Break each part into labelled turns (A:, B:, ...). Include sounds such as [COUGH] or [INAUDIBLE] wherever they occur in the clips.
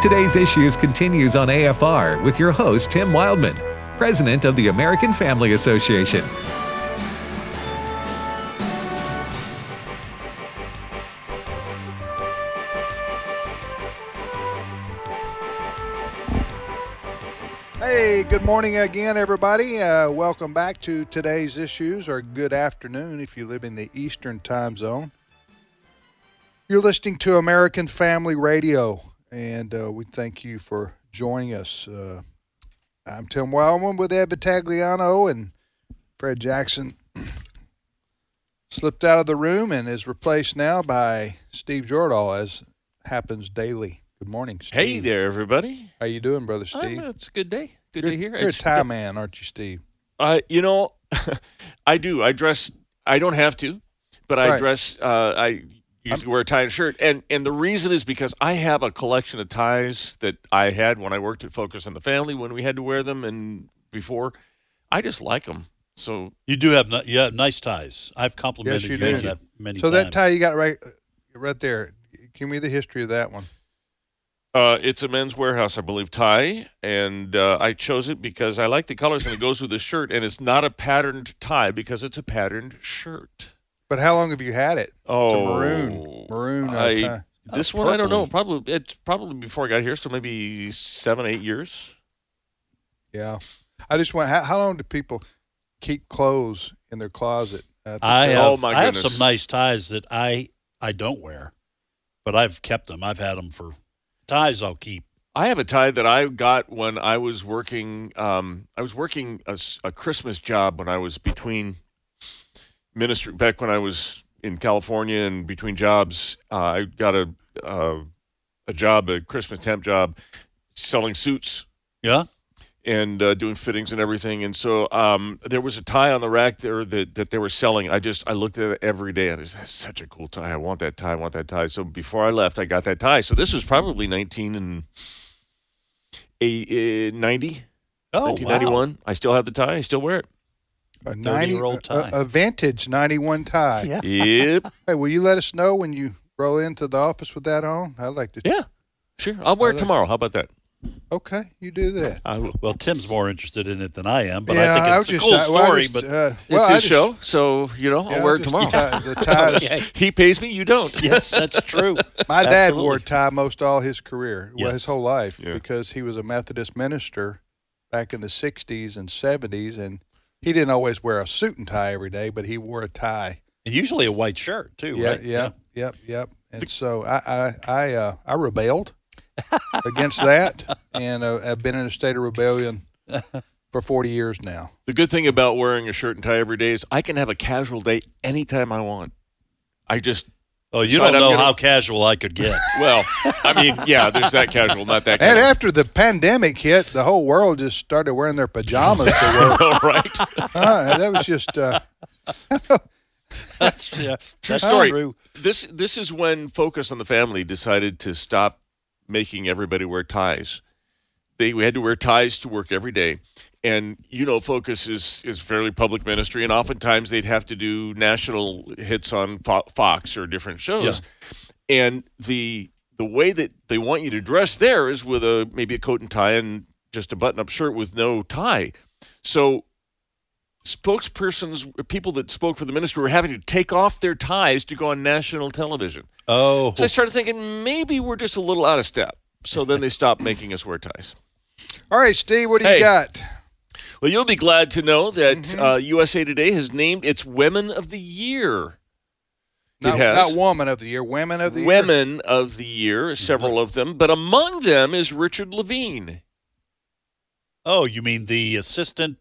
A: Today's Issues continues on AFR with your host, Tim Wildmon, President of the American Family Association.
B: Hey, good morning again, everybody. Uh, welcome back to today's issues, or good afternoon if you live in the Eastern time zone. You're listening to American Family Radio, and uh, we thank you for joining us. Uh, I'm Tim Wildmon with Ed Vitagliano, and Fred Jackson [CLEARS THROAT] slipped out of the room and is replaced now by Steve Jordahl, as happens daily. Good morning, Steve.
C: Hey there, everybody.
B: How you doing, brother Steve?
C: Uh, it's a good day. Good
B: you're,
C: to hear.
B: You're a
C: It's-
B: tie man, aren't you, Steve?
C: Uh, you know, [LAUGHS] I do. I dress. I don't have to, but I
B: Right.
C: dress. Uh, I usually wear a tie and shirt, and and the reason is because I have a collection of ties that I had when I worked at Focus on the Family when we had to wear them, and before. I just like them. So
D: You do have ni- you have nice ties. I've complimented
B: Yes,
D: you,
B: you
D: on
B: do.
D: that many
B: So
D: times.
B: that tie you got right, right there. Give me the history of that one.
C: Uh, it's a Men's Wearhouse, I believe, tie, and uh, I chose it because I like the colors and it goes with the shirt, and it's not a patterned tie because it's a patterned shirt.
B: But how long have you had it?
C: Oh,
B: It's a maroon, maroon
C: I-
B: tie.
C: This
D: Uh,
C: one, I don't know. Probably it's probably before I got here, so maybe seven, eight years.
B: Yeah, I just want. How, how long do people keep clothes in their closet? I
D: I have
C: Oh, my
D: I have some nice ties that I I don't wear, but I've kept them. I've had them for ties. I'll keep.
C: I have a tie that I got when I was working. Um, I was working a Christmas job when I was between ministry. Back when I was in California and between jobs, uh, I got a uh, a job, a Christmas temp job, selling suits
D: Yeah.
C: and uh, doing fittings and everything. And so um, there was a tie on the rack there that, that they were selling. I just I looked at it every day and it's that's such a cool tie. I want that tie. I want that tie. So before I left, I got that tie. So this was probably 19 and a, uh, 90,
D: Oh, wow.
C: 1991. I still have the tie. I still wear it.
B: A ninety
D: year old tie.
B: a vintage ninety-one tie.
D: Yeah.
C: Yep. [LAUGHS]
B: Hey, will you let us know when you roll into the office with that on? I'd like to.
C: yeah. Sure. I'll wear it
B: like-
C: tomorrow. How about that?
B: Okay, you do that.
C: I will.
D: Well, Tim's more interested in it than I am, but
B: yeah,
D: I think it's
B: was
D: a
B: just,
D: cool
B: I- well,
D: story.
B: just,
D: but
B: uh, well,
C: it's
B: I
C: his
B: just-
C: show, so you know
B: yeah,
C: I'll wear it tomorrow.
B: tie- the ties. [LAUGHS]
D: Okay.
C: He pays me. You don't. [LAUGHS]
D: yes, that's true.
B: My dad wore a tie most all his career, well, his whole life,
C: Yeah.
B: because he was a Methodist minister back in the '60s and '70s, and he didn't always wear a suit and tie every day, but he wore a tie.
D: And usually a white shirt too,
B: Yeah,
D: right?
B: yeah, yep, yep. And so I, I, I, uh, I rebelled against that, and uh, I've been in a state of rebellion for 40 years now.
C: The good thing about wearing a shirt and tie every day is I can have a casual day anytime I want. I just
D: Oh, you
C: Decide
D: don't
C: I'm
D: know
C: gonna-
D: how casual I could get. [LAUGHS]
C: well, I mean, yeah, there's that casual, not that
B: And after the pandemic hit, the whole world just started wearing their pajamas to [LAUGHS] work.
C: All right.
B: Huh, that was just. Uh, [LAUGHS]
D: that's, yeah,
C: True story.
D: True.
C: This this is when Focus on the Family decided to stop making everybody wear ties. They we had to wear ties to work every day. And you know, Focus is is fairly public ministry, and oftentimes they'd have to do national hits on Fo- Fox or different shows. And the the way that they want you to dress there is with a maybe a coat and tie and just a button up shirt with no tie. So spokespersons, people that spoke for the ministry, were having to take off their ties to go on national television.
D: Oh,
C: So I started thinking maybe we're just a little out of step. So then they stopped making us wear ties.
B: all right, Steve, what do
C: Hey.
B: you got?
C: Well, you'll be glad to know that
B: Mm-hmm.
C: uh, USA Today has named its Women of the Year.
B: Not,
C: it has.
B: not woman of the year, women of the year.
C: Women of the Year, several of them, but among them is Richard Levine.
D: oh, you mean the assistant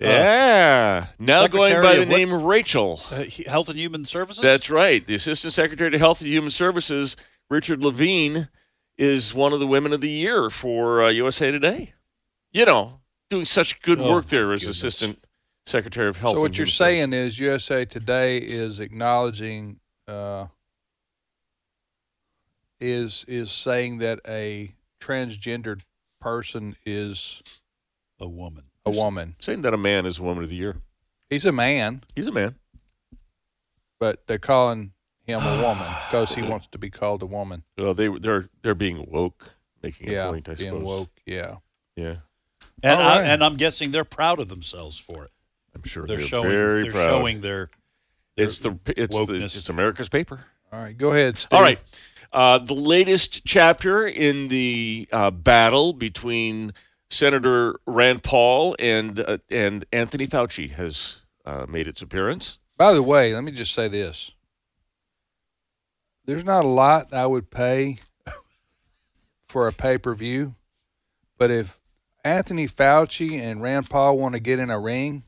D: Uh,
C: Yeah. now going by the
D: what?
C: name Rachel.
D: uh, Health and Human Services?
C: That's right. The Assistant Secretary to Health and Human Services, Richard Levine, is one of the Women of the Year for uh, USA Today. You know, doing such good
D: Oh,
C: work there as
D: goodness.
C: Assistant Secretary of Health.
B: So what you're
C: Human
B: saying is USA Today is acknowledging, uh, is is saying that a transgendered person is
D: a woman.
B: a woman.
C: Saying that a man is a Woman of the Year.
B: He's a man,
C: He's a man.
B: but they're calling him a woman because he wants to be called a woman.
C: Well, they they're they're being woke. making
B: yeah,
C: a point. I
B: being
C: suppose.
B: woke. Yeah.
C: Yeah,
D: And,
B: All
D: I, and I'm guessing they're proud of themselves for it.
C: I'm sure
D: They're,
C: they're,
D: showing.
C: very
D: they're
C: proud.
D: showing their. their
C: it's the it's the it's America's paper.
B: All right, go ahead. Steve.
C: All right. Uh, the latest chapter in the uh, battle between Senator Rand Paul and uh, and Anthony Fauci has uh, made its appearance.
B: By the way, let me just say this. There's not a lot I would pay [LAUGHS] for a pay per view, but if Anthony Fauci and Rand Paul want to get in a ring,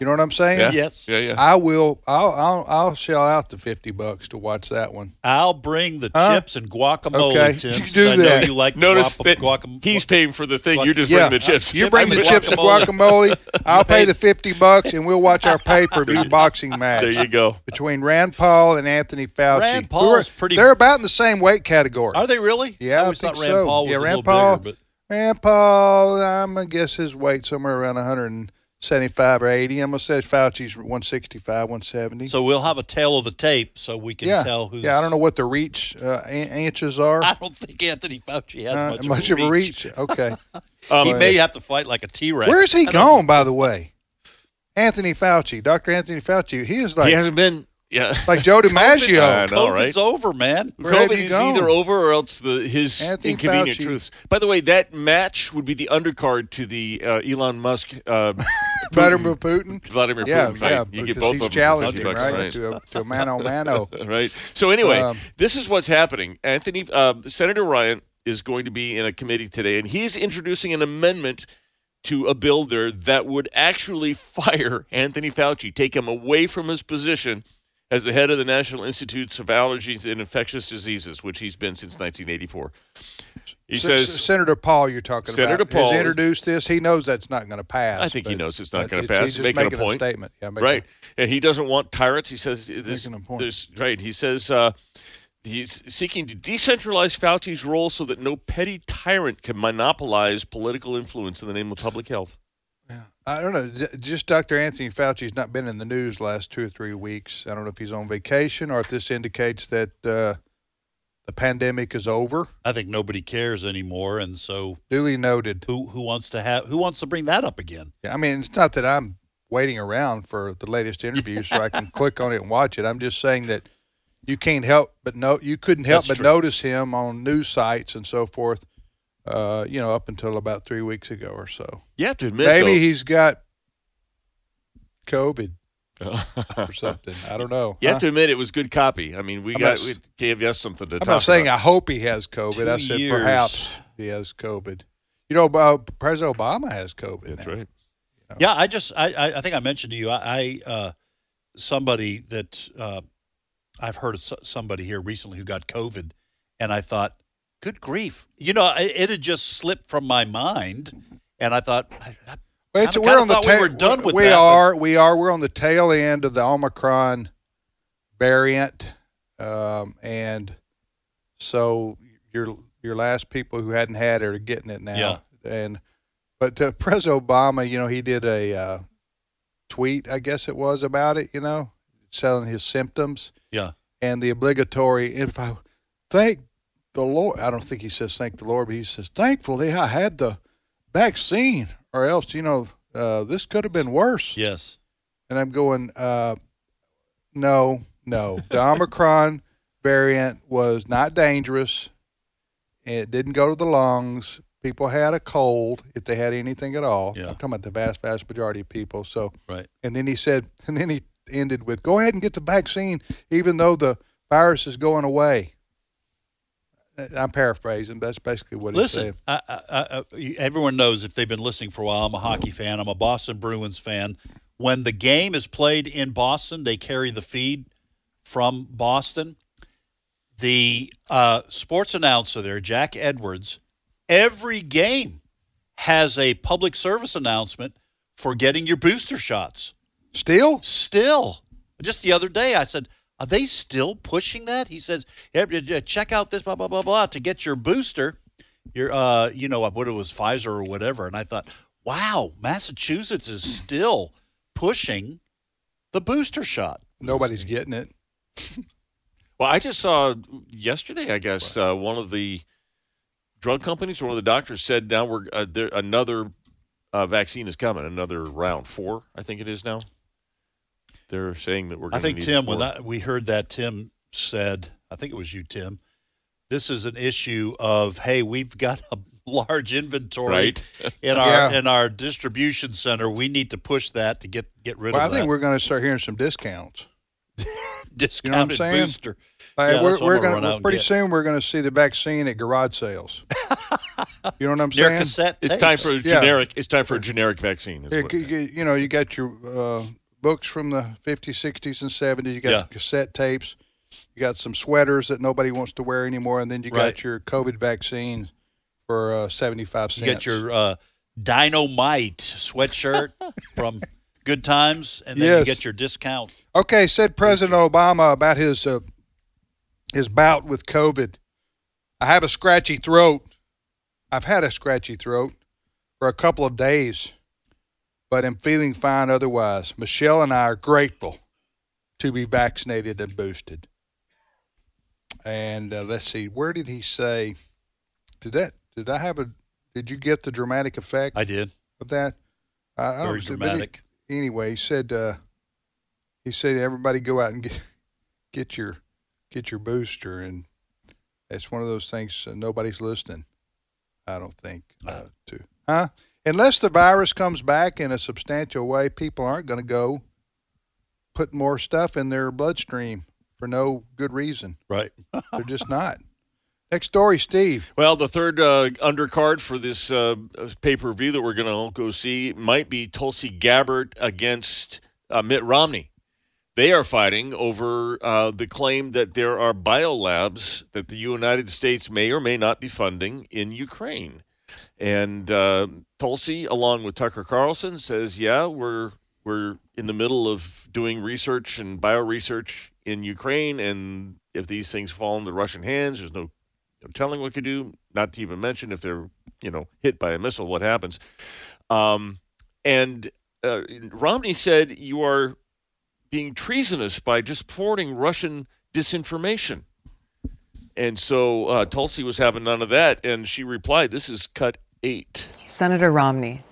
B: you know what I'm saying?
C: Yeah.
D: Yes.
C: Yeah, yeah.
B: I will. I'll, I'll. I'll shell out the fifty bucks to watch that one.
D: I'll bring the
B: Huh?
D: chips and guacamole,
B: Okay,
D: Tim.
B: you do
D: I know
B: that.
D: you like
C: Notice
D: guac-
C: that
D: guacam-
C: he's paying for the thing.
D: guac-
C: You just
B: Yeah.
C: bring the chips.
B: You bring the chips and
D: guacamole.
B: guacamole. I'll pay
D: pay-
B: the fifty bucks, and we'll watch our pay per view [LAUGHS] boxing match.
C: There you go.
B: between Rand Paul and Anthony Fauci.
D: Rand Paul's
B: are-
D: pretty-
B: They're about in the same weight category.
D: Are they really?
B: Yeah,
D: I
B: I
D: always
B: think
D: thought Rand
B: so.
D: Paul was
B: Yeah,
D: a
B: Rand
D: little
B: Paul-
D: bigger,
B: Rand Paul, I'm gonna guess his weight somewhere around 175 or 80. I'm gonna say Fauci's 165, 170.
D: so we'll have a tale of the tape so we can
B: yeah,
D: tell who's.
B: yeah. I don't know what the reach uh, inches are.
D: I don't think Anthony Fauci has
B: Uh,
D: much, of a reach.
B: Okay. [LAUGHS]
C: Um,
D: he may have to fight like a T Rex.
B: Where's he gone, by the way? Anthony Fauci, Dr. Anthony Fauci. He is like
C: he hasn't been. Yeah.
B: like Joe [LAUGHS] DiMaggio.
C: I know, right?
D: COVID's over, man.
B: Where
C: COVID is
B: gone?
C: either over or else the his
B: Anthony
C: inconvenient
B: Fauci.
C: truths. By the way, that match would be the undercard to the uh, Elon Musk uh, [LAUGHS]
B: Vladimir Putin.
C: Vladimir
B: Yeah,
C: Putin fight.
B: yeah,
C: you get both
B: he's
C: of them
B: challenging,
C: 50 bucks,
B: right, to a, to a mano mano. [LAUGHS]
C: right. So anyway,
B: Um,
C: this is what's happening. Anthony uh, Senator Rand is going to be in a committee today, and he's introducing an amendment to a bill there that would actually fire Anthony Fauci, take him away from his position as the head of the National Institutes of Allergies and Infectious Diseases, which he's been since 1984. He
B: S-
C: says.
B: Senator Paul, you're talking
C: Senator
B: about,
C: Paul
B: has introduced this. He knows that's not going to pass.
C: I think he knows it's not gonna pass.
B: He's just
C: Making a
B: making
C: point.
B: statement. Yeah, making
C: right, and he doesn't want tyrants. He says this,
B: Making a point.
C: right. He says uh, he's seeking to decentralize Fauci's role so that no petty tyrant can monopolize political influence in the name of public health.
B: I don't know. Just Dr. Anthony Fauci's not been in the news last two or three weeks. I don't know if he's on vacation or if this indicates that uh, the pandemic is over.
D: I think nobody cares anymore, and so
B: Duly noted.
D: who who wants to have who wants to bring that up again?
B: Yeah, I mean, it's not that I'm waiting around for the latest interview so I can [LAUGHS] click on it and watch it. I'm just saying that you can't help but no, you couldn't help
D: That's
B: but
D: true.
B: notice him on news sites and so forth. Uh, you know, up until about three weeks ago or so.
C: You have to admit,
B: Maybe he's got COVID [LAUGHS] or something. I don't know.
C: you
B: huh?
C: have to admit it was good copy. I mean, we
B: I'm
C: got
B: not-
C: we gave us something to
B: I'm
C: talk
B: not saying
C: about.
B: I hope he has COVID. I said
D: years.
B: perhaps he has COVID. You know, uh, President Obama has COVID.
C: That's
B: now.
C: right.
D: Yeah, I just I I, I think I mentioned to you I, I uh, somebody that uh, I've heard of somebody here recently who got COVID, and I thought, good grief, you know, it, had just slipped from my mind, and I thought. I, I,
B: Well,
D: Kinda-
B: we're on the
D: thought we
B: tail.
D: were done with
B: we
D: that, but-
B: are. We are. We're on the tail end of the Omicron variant, um, and so your your last people who hadn't had it are getting it now.
D: Yeah.
B: And but uh, President Obama, you know, he did a uh, tweet, I guess it was about it. You know, selling his symptoms
D: yeah,
B: and the obligatory. If I thank the Lord, I don't think he says thank the Lord, but he says thankfully I had the vaccine, or else you know uh, this could have been worse.
D: yes,
B: And I'm going, uh, no, no. The [LAUGHS] Omicron variant was not dangerous. It didn't go to the lungs. People had a cold if they had anything at all.
D: Yeah.
B: I'm talking about the vast, vast majority of people. So,
D: right.
B: and then he said, [LAUGHS] and then he ended with, go ahead and get the vaccine, even though the virus is going away. Uh, I'm paraphrasing. But that's basically what he
D: Listen,
B: said.
D: I, I, I, I- everyone knows if they've been listening for a while, I'm a hockey fan. I'm a Boston Bruins fan. When the game is played in Boston, they carry the feed from Boston. The uh, sports announcer there, Jack Edwards, every game has a public service announcement for getting your booster shots.
B: Still?
D: Still, just the other day, I said, "Are they still pushing that?" He says, "Yeah, yeah, "Check out this blah blah blah blah to get your booster, your uh, you know what it was Pfizer or whatever." And I thought, "Wow, Massachusetts is still pushing the booster shot."
B: Nobody's getting it. [LAUGHS]
C: Well, I just saw yesterday, I guess, uh, one of the drug companies or one of the doctors said now we're uh, there, another uh, vaccine is coming, another round four, I think it is now. They're saying that we're.
D: I
C: gonna
D: think
C: need
D: Tim, when that, we heard that, Tim said, I think it was you, Tim. This is an issue of hey, we've got a large inventory
C: Right.
D: in [LAUGHS] our
B: Yeah.
D: in our distribution center. We need to push that to get get rid of
B: Well, I
D: of
B: think
D: that
B: we're going to start hearing some discounts. [LAUGHS]
D: discounted
B: saying?
D: booster.
B: Uh,
D: Yeah,
B: we're we're
D: gonna gonna
B: pretty
D: get.
B: soon. We're going to see the vaccine at garage sales. [LAUGHS] you know what I'm
D: Near
B: saying?
D: cassette.
C: It's time for a
B: Yeah.
C: generic. It's time for a generic vaccine. is
B: Yeah,
C: what-
B: you, you- you know, you got your uh, books from the 50s, 60s, and 70s. You got
D: Yeah.
B: your cassette tapes. You got some sweaters that nobody wants to wear anymore, and then you
D: Right.
B: got your COVID vaccine for uh, 75 cents.
D: You get your uh, dynamite sweatshirt [LAUGHS] from Good Times, and then you get your discount.
B: Okay, said President Obama about his uh, his bout with COVID. I have a scratchy throat. I've had a scratchy throat for a couple of days, but am feeling fine otherwise. Michelle and I are grateful to be vaccinated and boosted. And uh, let's see, where did he say? Did that? Did I have a? Did you get the dramatic effect
D: I did.
B: of that? I,
D: Very
B: see- he-
D: dramatic.
B: anyway, he said uh, he said everybody go out and get get your get your booster, and it's one of those things uh, nobody's listening. I don't think uh, to huh unless the virus comes back in a substantial way, people aren't going to go put more stuff in their bloodstream for no good reason.
D: Right.
B: They're just not. Next story, Steve.
C: Well, the third uh, undercard for this uh, pay per view that we're going to go see might be Tulsi Gabbard against uh, Mitt Romney. They are fighting over uh, the claim that there are biolabs that the United States may or may not be funding in Ukraine. And uh, Tulsi, along with Tucker Carlson, says, "Yeah, we're we're in the middle of doing research and bio research in Ukraine, and if these things fall into Russian hands, there's no no telling what could do. Not to even mention if they're you know hit by a missile, what happens?" Um, and uh, Romney said, "You are being treasonous by just forwarding Russian disinformation." And so uh, Tulsi was having none of that, and she replied, "This is cut eight.
E: Senator Romney,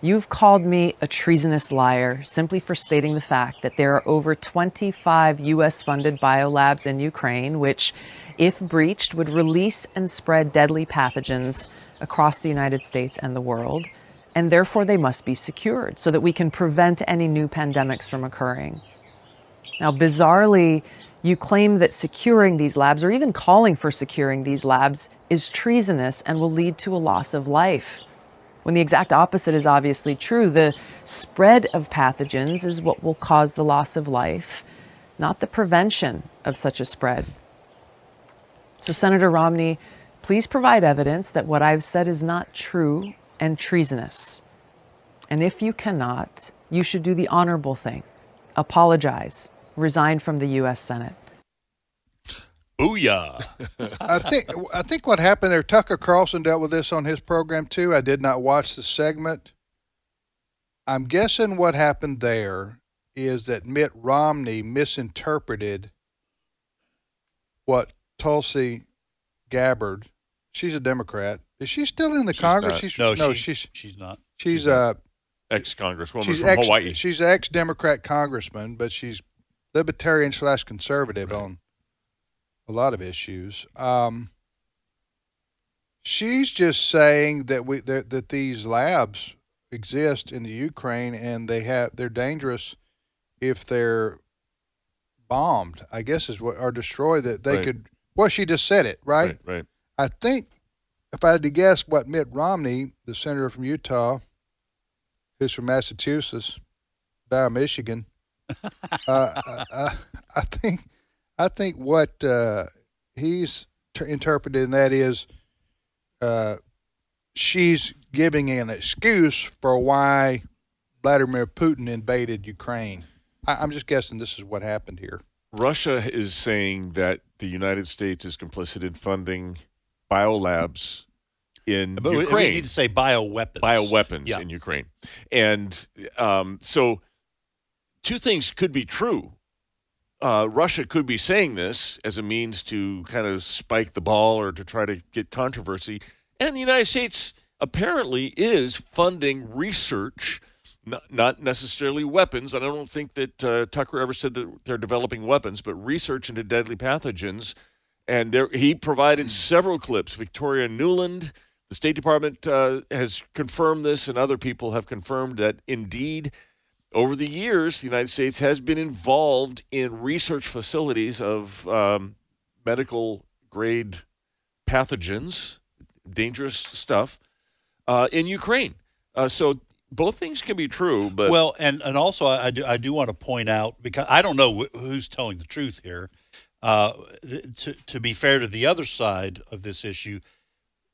E: you've called me a treasonous liar simply for stating the fact that there are over 25 U.S. funded biolabs in Ukraine, which, if breached, would release and spread deadly pathogens across the United States and the world. And therefore, they must be secured so that we can prevent any new pandemics from occurring. Now, bizarrely, you claim that securing these labs, or even calling for securing these labs, is treasonous and will lead to a loss of life. When the exact opposite is obviously true, the spread of pathogens is what will cause the loss of life, not the prevention of such a spread. So, Senator Romney, please provide evidence that what I've said is not true and treasonous. And if you cannot, you should do the honorable thing apologize, resign from the U.S. Senate.
D: Booyah. [LAUGHS]
B: I think I think what happened there. Tucker Carlson dealt with this on his program too. I did not watch the segment. I'm guessing what happened there is that Mitt Romney misinterpreted what Tulsi Gabbard. She's a Democrat. Is she still in the
C: She's
B: Congress?
C: not.
B: She's,
D: No,
B: no,
D: she,
B: she's
D: she's not.
B: she's uh
C: Ex Congresswoman
B: she's
C: from
B: ex
C: Hawaii.
B: she's ex Democrat congressman, but she's libertarian slash conservative on a lot of issues. Um, she's just saying that we that, that these labs exist in the Ukraine and they have they're dangerous if they're bombed. I guess is what or destroyed that they
C: Right.
B: could. Well, she just said it right.
C: right, right.
B: I think if I had to guess what Mitt Romney, the senator from Utah, who's from Massachusetts, by Michigan, uh, I, I think I think what uh, he's ter- interpreted in that is uh, she's giving an excuse for why Vladimir Putin invaded Ukraine. I, I'm just guessing this is what happened here.
C: Russia is saying that the United States is complicit in funding biolabs in
D: But we- we
C: Ukraine.
D: need to say bioweapons.
C: bioweapons
D: Yeah.
C: in Ukraine. And um, so two things could be true. uh, Russia could be saying this as a means to kind of spike the ball or to try to get controversy. And the United States apparently is funding research, not, not necessarily weapons. And I don't think that uh, Tucker ever said that they're developing weapons, but research into deadly pathogens. And there, he provided several clips. Victoria Nuland, the State Department uh, has confirmed this, and other people have confirmed that indeed over the years, the United States has been involved in research facilities of um, medical grade pathogens, dangerous stuff, uh, in Ukraine. Uh, so both things can be true, but
D: well, and and also I do I do want to point out because I don't know wh- who's telling the truth here. Uh, to to be fair to the other side of this issue,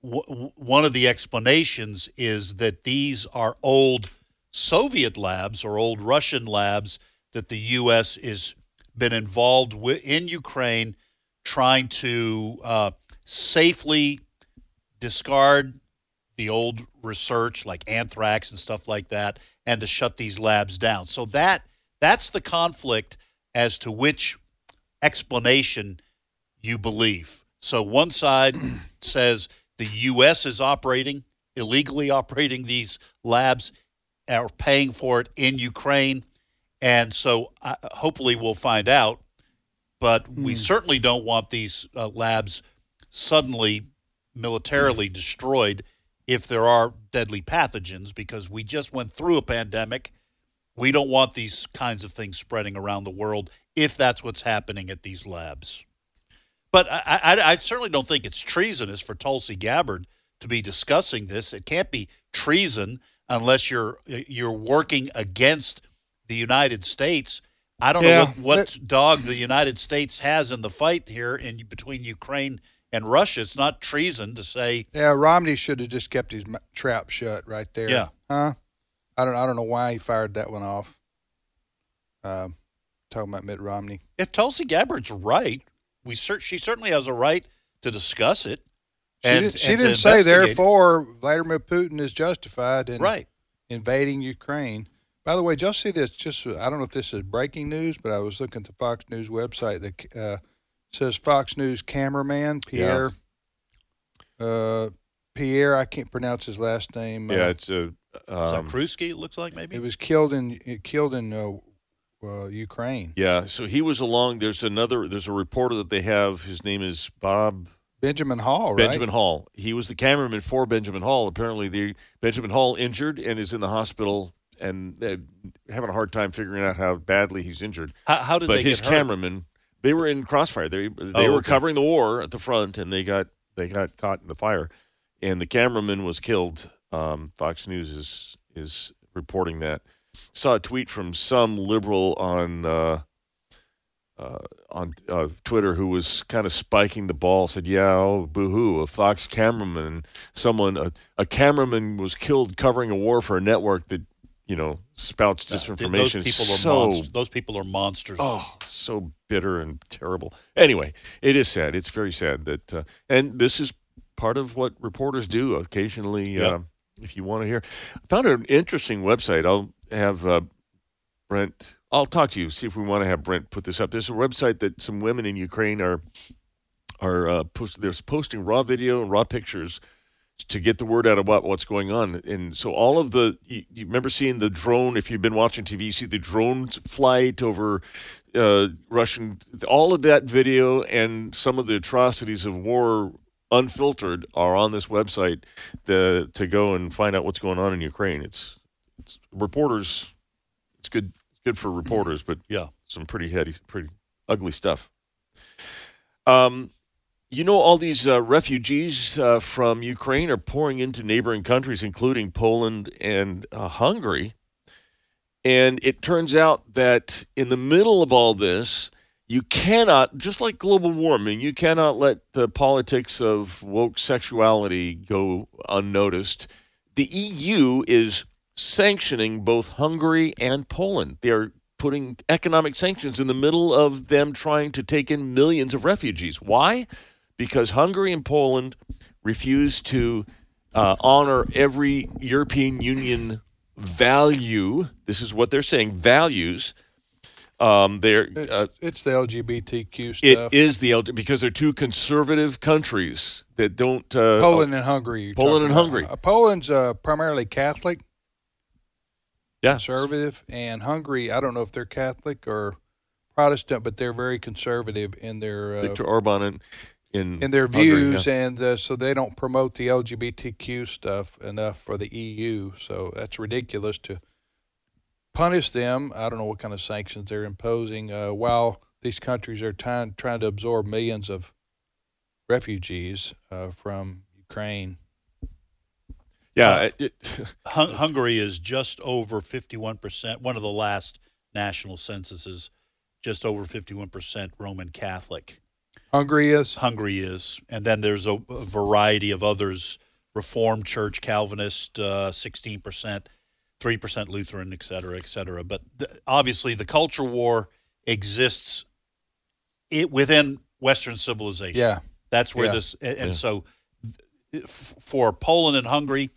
D: w- one of the explanations is that these are old Soviet labs or old Russian labs that the U.S. is been involved with in Ukraine, trying to uh, safely discard the old research like anthrax and stuff like that, and to shut these labs down. So that that's the conflict as to which explanation you believe. So one side [CLEARS THROAT] says the U.S. is operating illegally operating these labs are paying for it in Ukraine. And so uh, hopefully we'll find out. But mm. we hmm. certainly don't want these uh, labs suddenly militarily destroyed if there are deadly pathogens because we just went through a pandemic. We don't want these kinds of things spreading around the world if that's what's happening at these labs. But I, I, I certainly don't think it's treasonous for Tulsi Gabbard to be discussing this. It can't be treason unless you're you're working against the United States. I don't yeah, know what, what that, dog the United States has in the fight here in between Ukraine and Russia. It's not treason to say.
B: Yeah, Romney should have just kept his trap shut right there.
D: Yeah,
B: huh? I don't. I don't know why he fired that one off. Um, talking about Mitt Romney.
D: If Tulsi Gabbard's right, we cert- she certainly has a right to discuss it.
B: She, and, did, she didn't say therefore Vladimir Putin is justified in
D: right.
B: invading Ukraine. By the way, did y'all see this? Just I don't know if this is breaking news, but I was looking at the Fox News website that uh, says Fox News cameraman Pierre yeah. uh, Pierre. I can't pronounce his last name.
C: Yeah, uh, it's a
D: um, Krusky. It looks like maybe
B: it was killed in it killed in uh, uh, Ukraine.
C: Yeah, so he was along. There's another. There's a reporter that they have. His name is Bob.
B: Benjamin Hall,
C: right? Benjamin Hall. He was the cameraman for Benjamin Hall. Apparently, the Benjamin Hall injured and is in the hospital and uh, having a hard time figuring out how badly he's injured.
D: How, how did
C: but
D: they
C: his cameraman? They were in crossfire. They they oh, were okay. covering the war at the front, and they got they got caught in the fire, and the cameraman was killed. Um, Fox News is is reporting that. Saw a tweet from some liberal on. Uh, uh, on uh, Twitter who was kind of spiking the ball said, "Yeah, oh, boo-hoo, a Fox cameraman, someone, a, a, cameraman was killed covering a war for a network that, you know, spouts disinformation."
D: those people are
C: so,
D: monst- Those people are monsters.
C: Oh, so bitter and terrible. Anyway, it is sad. It's very sad that, uh, and this is part of what reporters do occasionally. Yep. Uh, if you want to hear, I found an interesting website. I'll have uh, Brent I'll talk to you, see if we want to have Brent put this up. There's a website that some women in Ukraine are are uh, post, they're posting raw video and raw pictures to get the word out about what's going on. And so all of the you, you remember seeing the drone if you've been watching TV, you see the drone flight over uh, Russian all of that video and some of the atrocities of war unfiltered are on this website the, to go and find out what's going on in Ukraine. It's it's reporters it's good good for reporters, but
D: yeah,
C: some pretty heady, pretty ugly stuff. Um, you know, all these uh, refugees uh, from Ukraine are pouring into neighboring countries, including Poland and uh, Hungary. And it turns out that in the middle of all this, you cannot, just like global warming, you cannot let the politics of woke sexuality go unnoticed. The EU is sanctioning both Hungary and Poland. They're putting economic sanctions in the middle of them trying to take in millions of refugees. Why? Because Hungary and Poland refuse to uh, honor every European Union value. This is what they're saying values Um, they're
B: It's,
C: uh,
B: it's the LGBTQ
C: it
B: stuff.
C: is the LG because they're two conservative countries that don't. Uh,
B: Poland and Hungary.
C: Poland and. Hungary.
B: Uh, Poland's uh, primarily Catholic,
C: yeah,
B: conservative, and Hungary. I don't know if they're Catholic or Protestant, but they're very conservative in their uh,
C: Viktor Orban in in,
B: in their
C: Hungary,
B: views,
C: yeah.
B: and uh, so they don't promote the LGBTQ stuff enough for the EU. So that's ridiculous to punish them. I don't know what kind of sanctions they're imposing uh, while these countries are trying trying to absorb millions of refugees uh, from Ukraine.
C: Yeah, it- it- [LAUGHS]
D: Hun- Hungary is just over 51%, one of the last national censuses, just over 51% Roman Catholic.
B: Hungary is.
D: Hungary is. And then there's a, a variety of others Reformed Church, Calvinist, uh, 16%, 3% Lutheran, et cetera, et cetera. But th- obviously, the culture war exists it, within Western civilization.
B: Yeah.
D: That's where
B: Yeah.
D: this, and, and
C: Yeah.
D: so th- f- for Poland and Hungary,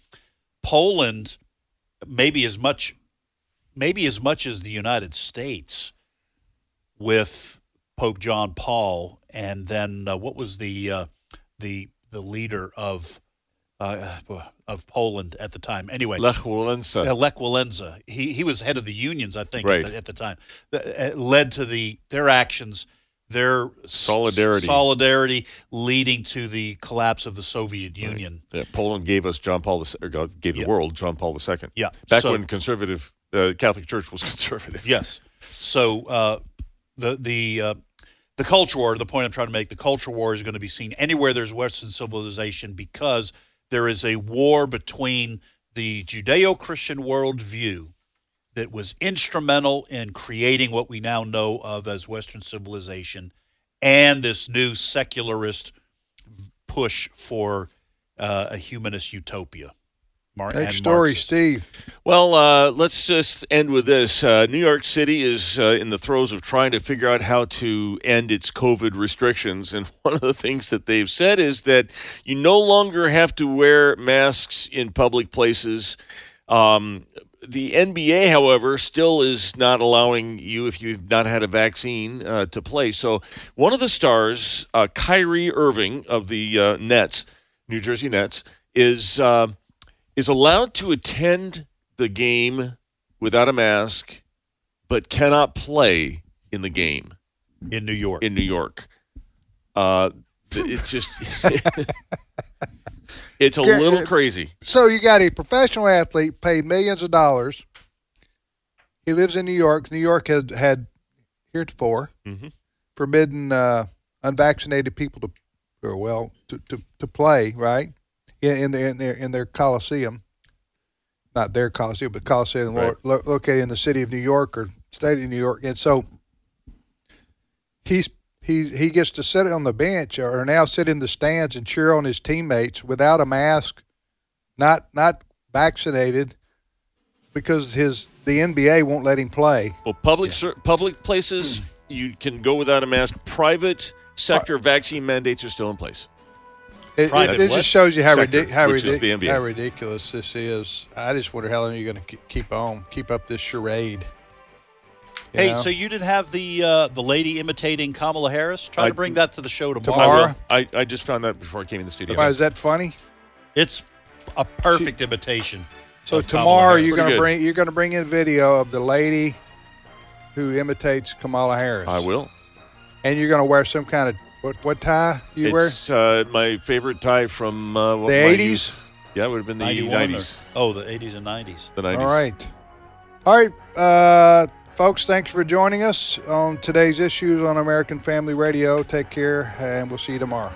D: Poland maybe as much, maybe as much as the United States with Pope John Paul, and then uh, what was the uh, the the leader of uh, of Poland at the time? Anyway,
C: Lech Walesa.
D: Lech Walesa. He he was head of the unions, I think,
C: Right.
D: at, the, at the time. That uh, led to the their actions, their
C: Solidarity.
D: solidarity, leading to the collapse of the Soviet Union.
C: Yeah, Poland gave us John Paul II, or gave the
D: Yeah.
C: world John Paul II.
D: Yeah.
C: back
D: So-
C: when conservative uh, Catholic Church was [LAUGHS] conservative.
D: Yes. So uh, the the uh, the culture war. The point I'm trying to make: the culture war is going to be seen anywhere there's Western civilization because there is a war between the Judeo-Christian worldview that was instrumental in creating what we now know of as Western civilization, and this new secularist push for uh, a humanist utopia. Mar-
B: Next
D: and
B: story,
D: Marxist.
B: Steve.
C: Well, uh, let's just end with this. Uh, New York City is uh, in the throes of trying to figure out how to end its COVID restrictions. And [LAUGHS] one of the things that they've said is that you no longer have to wear masks in public places. Um, the NBA, however, still is not allowing you, if you've not had a vaccine, uh, to play. So one of the stars, uh, Kyrie Irving of the uh, Nets, New Jersey Nets, is. Uh, is allowed to attend the game without a mask, but cannot play in the game
D: in New York.
C: in New York. Uh, it's just, [LAUGHS] [LAUGHS] it's a little
B: it-
C: crazy.
B: So you got a professional athlete paid millions of dollars. He lives in New York. New York had had heretofore
C: Mhm.
B: forbidden uh, unvaccinated people to, or well, to, to, to play right in, in their in their in their coliseum. Not their coliseum, but coliseum
C: Right.
B: lo- located in the city of New York or state of New York, and so he's he's he gets to sit on the bench or now sit in the stands and cheer on his teammates without a mask, not not vaccinated, because his the NBA won't let him play.
C: Well, public cer- public places [CLEARS THROAT] you can go without a mask. Private sector uh, vaccine mandates are still in place.
B: It,
D: Private
B: it, it just shows you how,
C: Sector,
B: ridic- how,
C: which
B: ridic- how ridiculous this is. I just wonder how long you're going to keep on, keep up this charade. You
D: Hey,
B: know?
D: so you didn't have the uh, the lady imitating Kamala Harris? Try
C: I-
D: to bring that to the show
C: I,
D: tomorrow.
C: I, I just found that before I came in the studio.
B: why is that funny?
D: It's a perfect imitation.
B: So tomorrow you're going to bring you're going to bring in video of the lady who imitates Kamala Harris.
C: I will.
B: And you're going to wear some kind of what what tie you wear?
C: It's uh, my favorite tie from uh,
B: The 80s?
C: Yeah, it would have been the
D: 91 or-
C: 90s.
D: oh, the 80s and 90s.
C: The 90s.
B: All right. All right, uh, folks, thanks for joining us on today's issues on American Family Radio. Take care, and we'll see you tomorrow.